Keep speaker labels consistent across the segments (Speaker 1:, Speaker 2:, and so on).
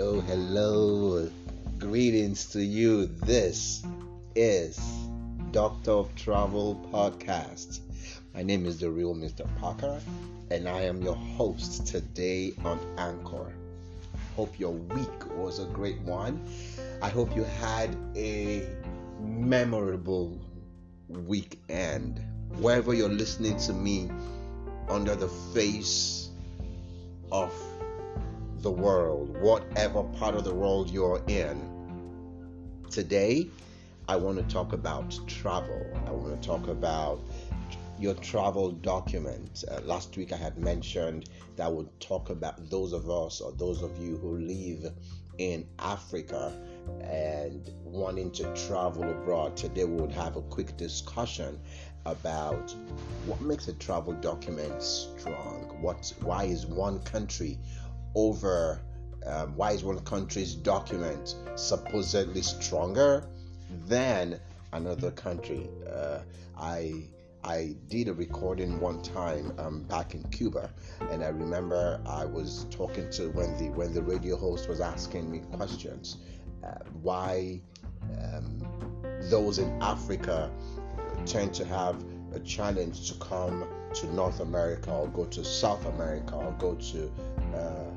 Speaker 1: Hello, hello. Greetings to you. This is Doctor of Travel Podcast. My name is the real Mr. Parker, and I am your host today on Anchor. Hope your week was a great one. I hope you had a memorable weekend. Wherever you're listening to me under the face of the world, whatever part of the world you're in. Today, I want to talk about travel. I want to talk about your travel document. Uh, last week, I had mentioned that I would talk about those of us or those of you who live in Africa and wanting to travel abroad. Today, we would have a quick discussion about what makes a travel document strong. What, why is one country over um, why is one country's document supposedly stronger than another country. Uh, I I did a recording one time um, back in Cuba, and I remember I was talking to when the when the radio host was asking me questions, uh, why um, those in Africa tend to have a challenge to come to North America or go to South America or go to uh,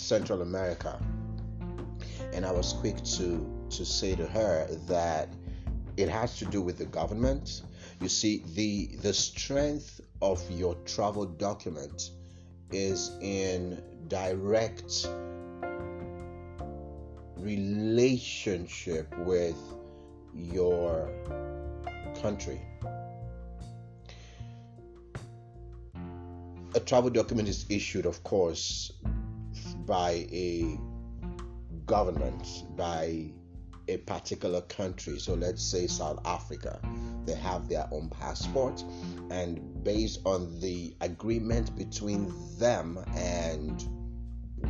Speaker 1: Central America. And I was quick to, to say to her that it has to do with the government. You see, the, the strength of your travel document is in direct relationship with your country. A travel document is issued, of course, by a government, by a particular country. So let's say South Africa, they have their own passport, and based on the agreement between them and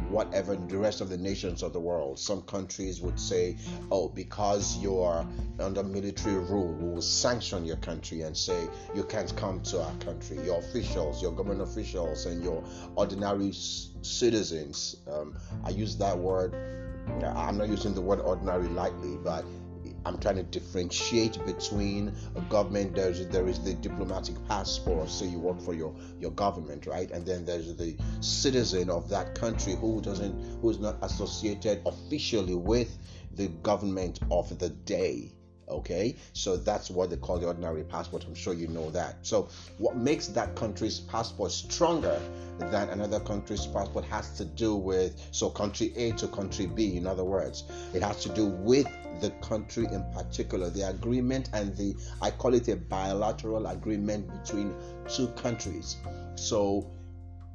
Speaker 1: whatever the rest of the nations of the world. Some countries would say, oh, because you're under military rule, we will sanction your country and say you can't come to our country. Your officials, your government officials, and your ordinary citizens. Um, I use that word. I'm not using the word ordinary lightly, but I'm trying to differentiate between a government. There's there is the diplomatic passport, so you work for your your government, right? And then there's the citizen of that country who doesn't who is not associated officially with the government of the day. Okay, so that's what they call the ordinary passport. I'm sure you know that. So, what makes that country's passport stronger than another country's passport has to do with so country A to country B. In other words, it has to do with the country in particular, the agreement and the I call it a bilateral agreement between two countries. So,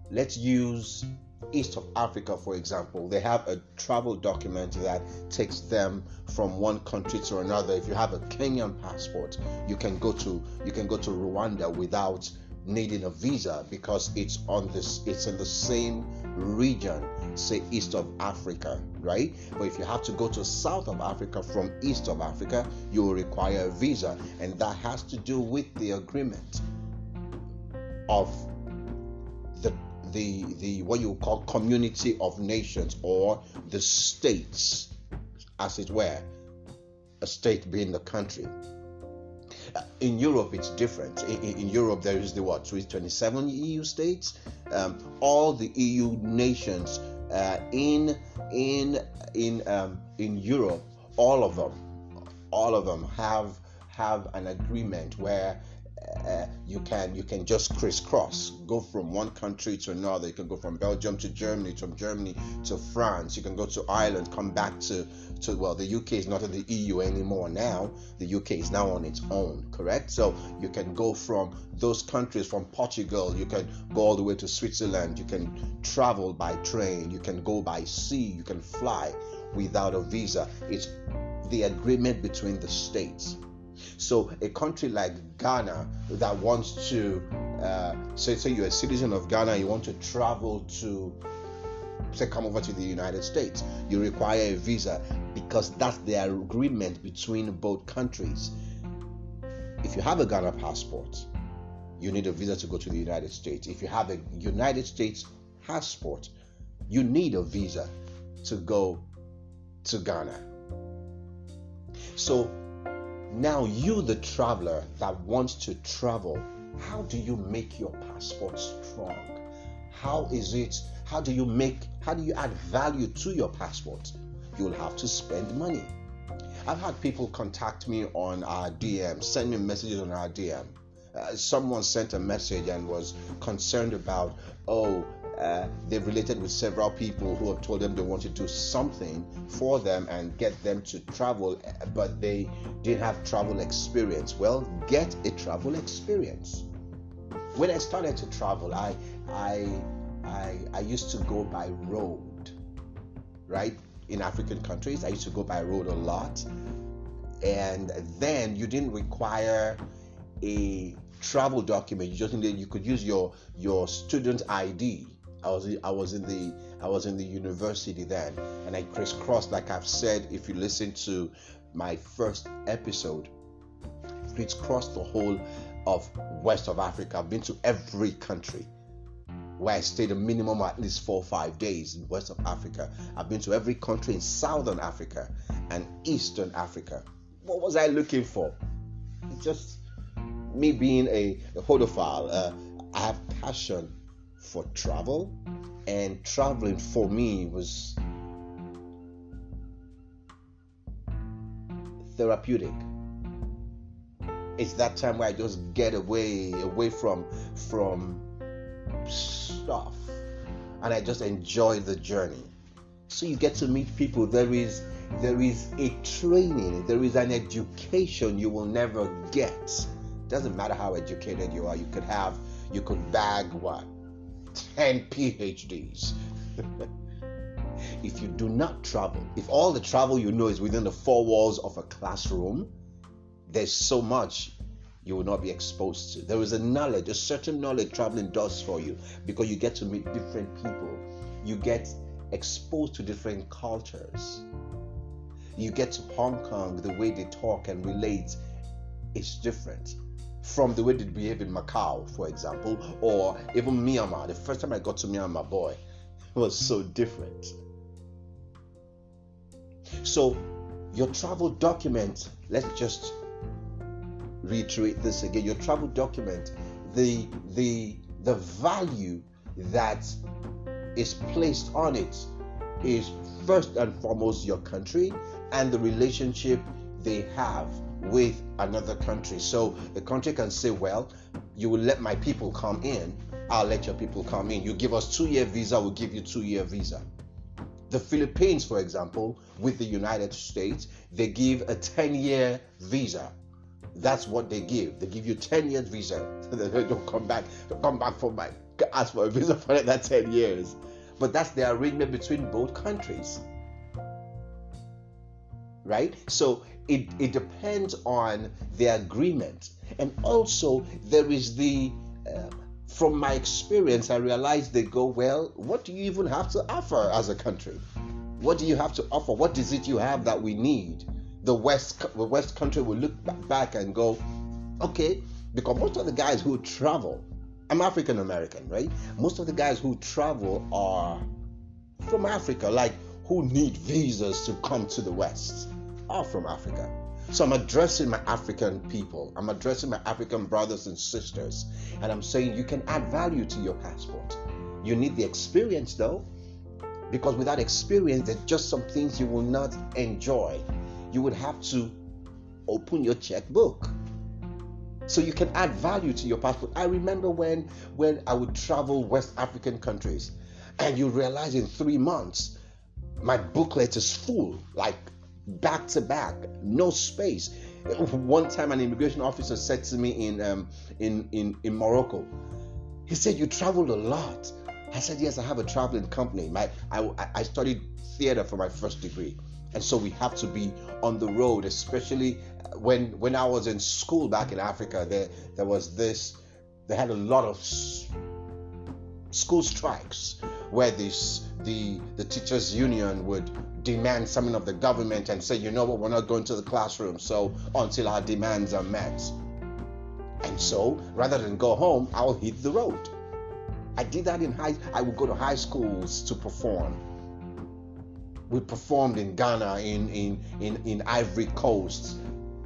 Speaker 1: let's use East of Africa, for example, they have a travel document that takes them from one country to another. If you have a Kenyan passport, you can go to you can go to Rwanda without needing a visa because it's on this it's in the same region say east of africa right but if you have to go to south of africa from east of africa you will require a visa and that has to do with the agreement of the the what you call community of nations or the states, as it were, a state being the country. In Europe, it's different. In, in Europe, there is the what? 27 EU states. Um, all the EU nations uh, in in in um, in Europe, all of them, all of them have have an agreement where uh, you can you can just crisscross go from one country to another. You can go from belgium to germany from germany to france. You can go to ireland come back to to well the uk is not in the eu anymore now. The uk is now on its own correct? So you can go from those countries from portugal you can go all the way to switzerland. You can travel by train. You can go by sea. You can fly without a visa. It's the agreement between the states so a country like Ghana that wants to, uh, say, say you're a citizen of Ghana, you want to travel to, say, come over to the United States, you require a visa because that's the agreement between both countries. If you have a Ghana passport, you need a visa to go to the United States. If you have a United States passport, you need a visa to go to Ghana. So now you, the traveler that wants to travel, how do you make your passport strong? How is it? How do you make? How do you add value to your passport? You'll have to spend money. I've had people contact me on our DM, send me messages on our DM. Uh, someone sent a message and was concerned about, oh, uh, they've related with several people who have told them they want to do something for them and get them to travel, but they didn't have travel experience. Well, get a travel experience. When I started to travel, I I I, I used to go by road, right? In African countries, I used to go by road a lot, and then you didn't require a travel document. You just needed, you could use your your student ID I was I was in the I was in the university then, and I crisscrossed like I've said. If you listen to my first episode, crisscrossed the whole of West of Africa. I've been to every country where I stayed a minimum at least four or five days in West of Africa. I've been to every country in Southern Africa and Eastern Africa. What was I looking for? Just me being a, a hodophile. Uh, I have passion for travel, and traveling for me was therapeutic. It's that time where I just get away away from from stuff and I just enjoy the journey. So you get to meet people. There is there is a training, there is an education you will never get. Doesn't matter how educated you are, you could have you could bag what 10 PhDs. if you do not travel, if all the travel you know is within the four walls of a classroom, there's so much you will not be exposed to. There is a knowledge, a certain knowledge traveling does for you because you get to meet different people. You get exposed to different cultures. You get to Hong Kong, the way they talk and relate is different from the way they behave in Macau, for example, or even Myanmar. The first time I got to Myanmar, boy, it was so different. So, your travel document, let's just reiterate this again. Your travel document, the the the value that is placed on it is first and foremost your country and the relationship they have with another country. So the country can say, well, you will let my people come in, I'll let your people come in. You give us two year visa, we'll give you two year visa. The Philippines, for example, with the United States, they give a 10 year visa. That's what they give. They give you 10 years visa. they don't come back, don't come back for my ask for a visa for that 10 years. But that's the arrangement between both countries. Right? So it, it depends on the agreement. And also, there is the, uh, from my experience, I realized they go, well, what do you even have to offer as a country? What do you have to offer? What is it you have that we need? The West, the West country will look back and go, okay, because most of the guys who travel, I'm African American, right? Most of the guys who travel are from Africa, like who need visas to come to the West are from Africa. So I'm addressing my African people. I'm addressing my African brothers and sisters. And I'm saying you can add value to your passport. You need the experience though, because without experience, there's just some things you will not enjoy. You would have to open your checkbook. So you can add value to your passport. I remember when when I would travel West African countries, and you realize in three months my booklet is full. Like back to back, no space. One time, an immigration officer said to me in um, in in in Morocco, he said, "You traveled a lot." I said, "Yes, I have a traveling company. My I, I studied theater for my first degree, and so we have to be on the road, especially when when I was in school back in Africa. There there was this. They had a lot of school strikes where this the the teachers union would demand something of the government and say, you know what, we're not going to the classroom, so until our demands are met. And so, rather than go home, I'll hit the road. I did that in high. I would go to high schools to perform. We performed in Ghana, in, in, in, in Ivory Coast.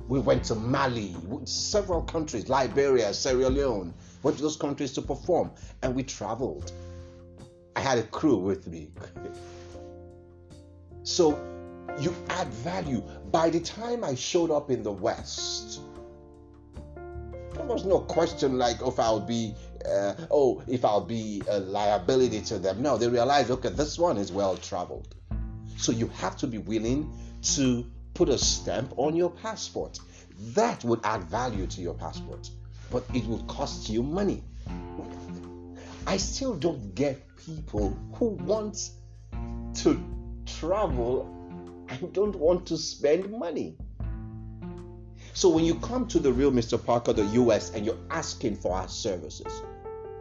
Speaker 1: We went to Mali, several countries, Liberia, Sierra Leone. Went to those countries to perform, and we traveled. Had a crew with me. so you add value. By the time I showed up in the West, there was no question like if I'll be, uh, oh, if I'll be a liability to them. No, they realized, okay, this one is well traveled. So you have to be willing to put a stamp on your passport. That would add value to your passport, but it would cost you money. I still don't get people who want to travel and don't want to spend money. So when you come to the real Mr. Parker, the US, and you're asking for our services,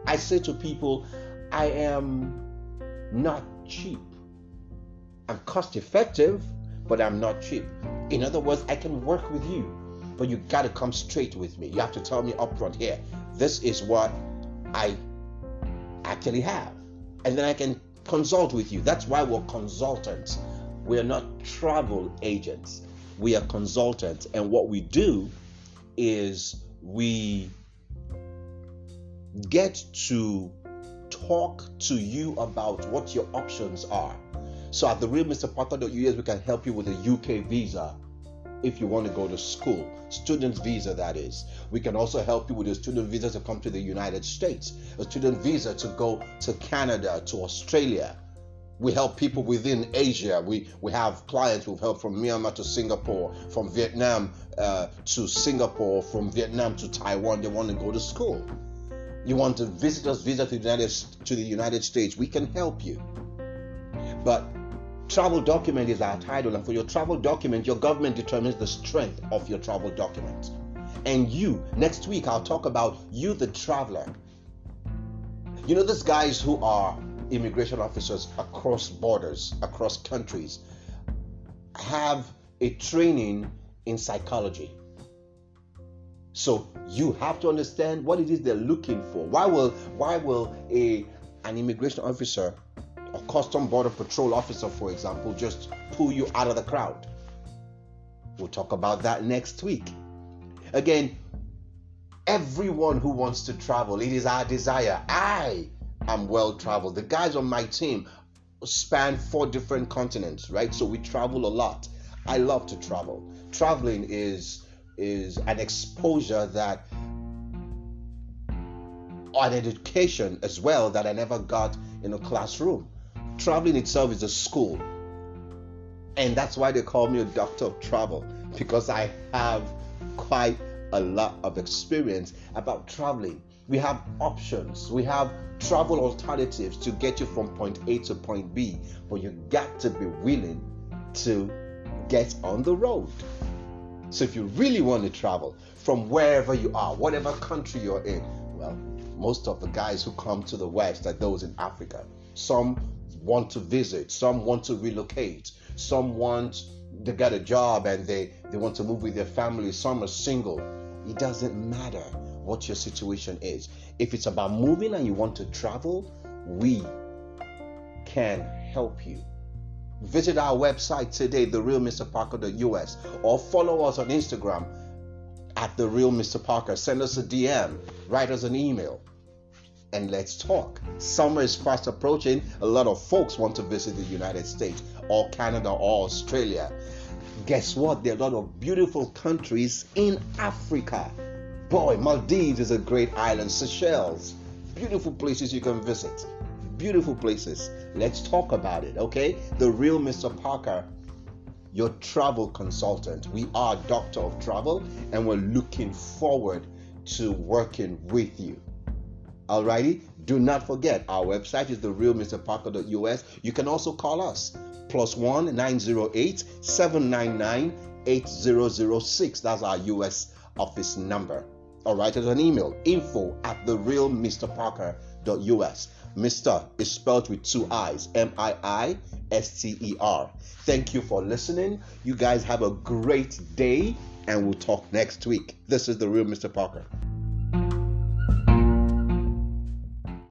Speaker 1: I say to people, I am not cheap. I'm cost effective, but I'm not cheap. In other words, I can work with you, but you got to come straight with me. You have to tell me upfront here, this is what I actually have. And then I can consult with you. That's why we're consultants. We are not travel agents. We are consultants. And what we do is we get to talk to you about what your options are so at the real Mr. Parker.us, we can help you with a UK visa if you want to go to school, student visa that is. We can also help you with a student visa to come to the United States, a student visa to go to Canada, to Australia. We help people within Asia. We we have clients who've helped from Myanmar to Singapore, from Vietnam uh, to Singapore, from Vietnam to Taiwan. They want to go to school. You want to visit us, visa to the United to the United States. We can help you. But Travel document is our title, and for your travel document, your government determines the strength of your travel document. And you, next week, I'll talk about you, the traveler. You know, these guys who are immigration officers across borders, across countries, have a training in psychology. So you have to understand what it is they're looking for. Why will why will a an immigration officer a custom border patrol officer, for example, just pull you out of the crowd. We'll talk about that next week. Again, everyone who wants to travel, it is our desire. I am well traveled. The guys on my team span four different continents, right? So we travel a lot. I love to travel. Traveling is is an exposure that or an education as well that I never got in a classroom traveling itself is a school. And that's why they call me a doctor of travel because I have quite a lot of experience about traveling. We have options, we have travel alternatives to get you from point A to point B, but you got to be willing to get on the road. So if you really want to travel from wherever you are, whatever country you're in, well, most of the guys who come to the West are those in Africa. Some want to visit, some want to relocate, some want they got a job and they, they want to move with their family, some are single. It doesn't matter what your situation is. If it's about moving and you want to travel, we can help you. Visit our website today, therealmrparker.us, or follow us on Instagram at the real Mr. Parker. Send us a DM, write us an email and let's talk. Summer is fast approaching. A lot of folks want to visit the United States or Canada or Australia. Guess what? There are a lot of beautiful countries in Africa. Boy, Maldives is a great island, Seychelles, beautiful places you can visit. Beautiful places. Let's talk about it, okay? The real Mr. Parker, your travel consultant. We are Doctor of Travel and we're looking forward to working with you. Alrighty, do not forget our website is therealmrparker.us. You can also call us plus one 908 799 8006. That's our US office number. Or write us an email info at therealmrparker.us. Mr. is spelled with two I's M I I S T E R. Thank you for listening. You guys have a great day, and we'll talk next week. This is The Real Mr. Parker.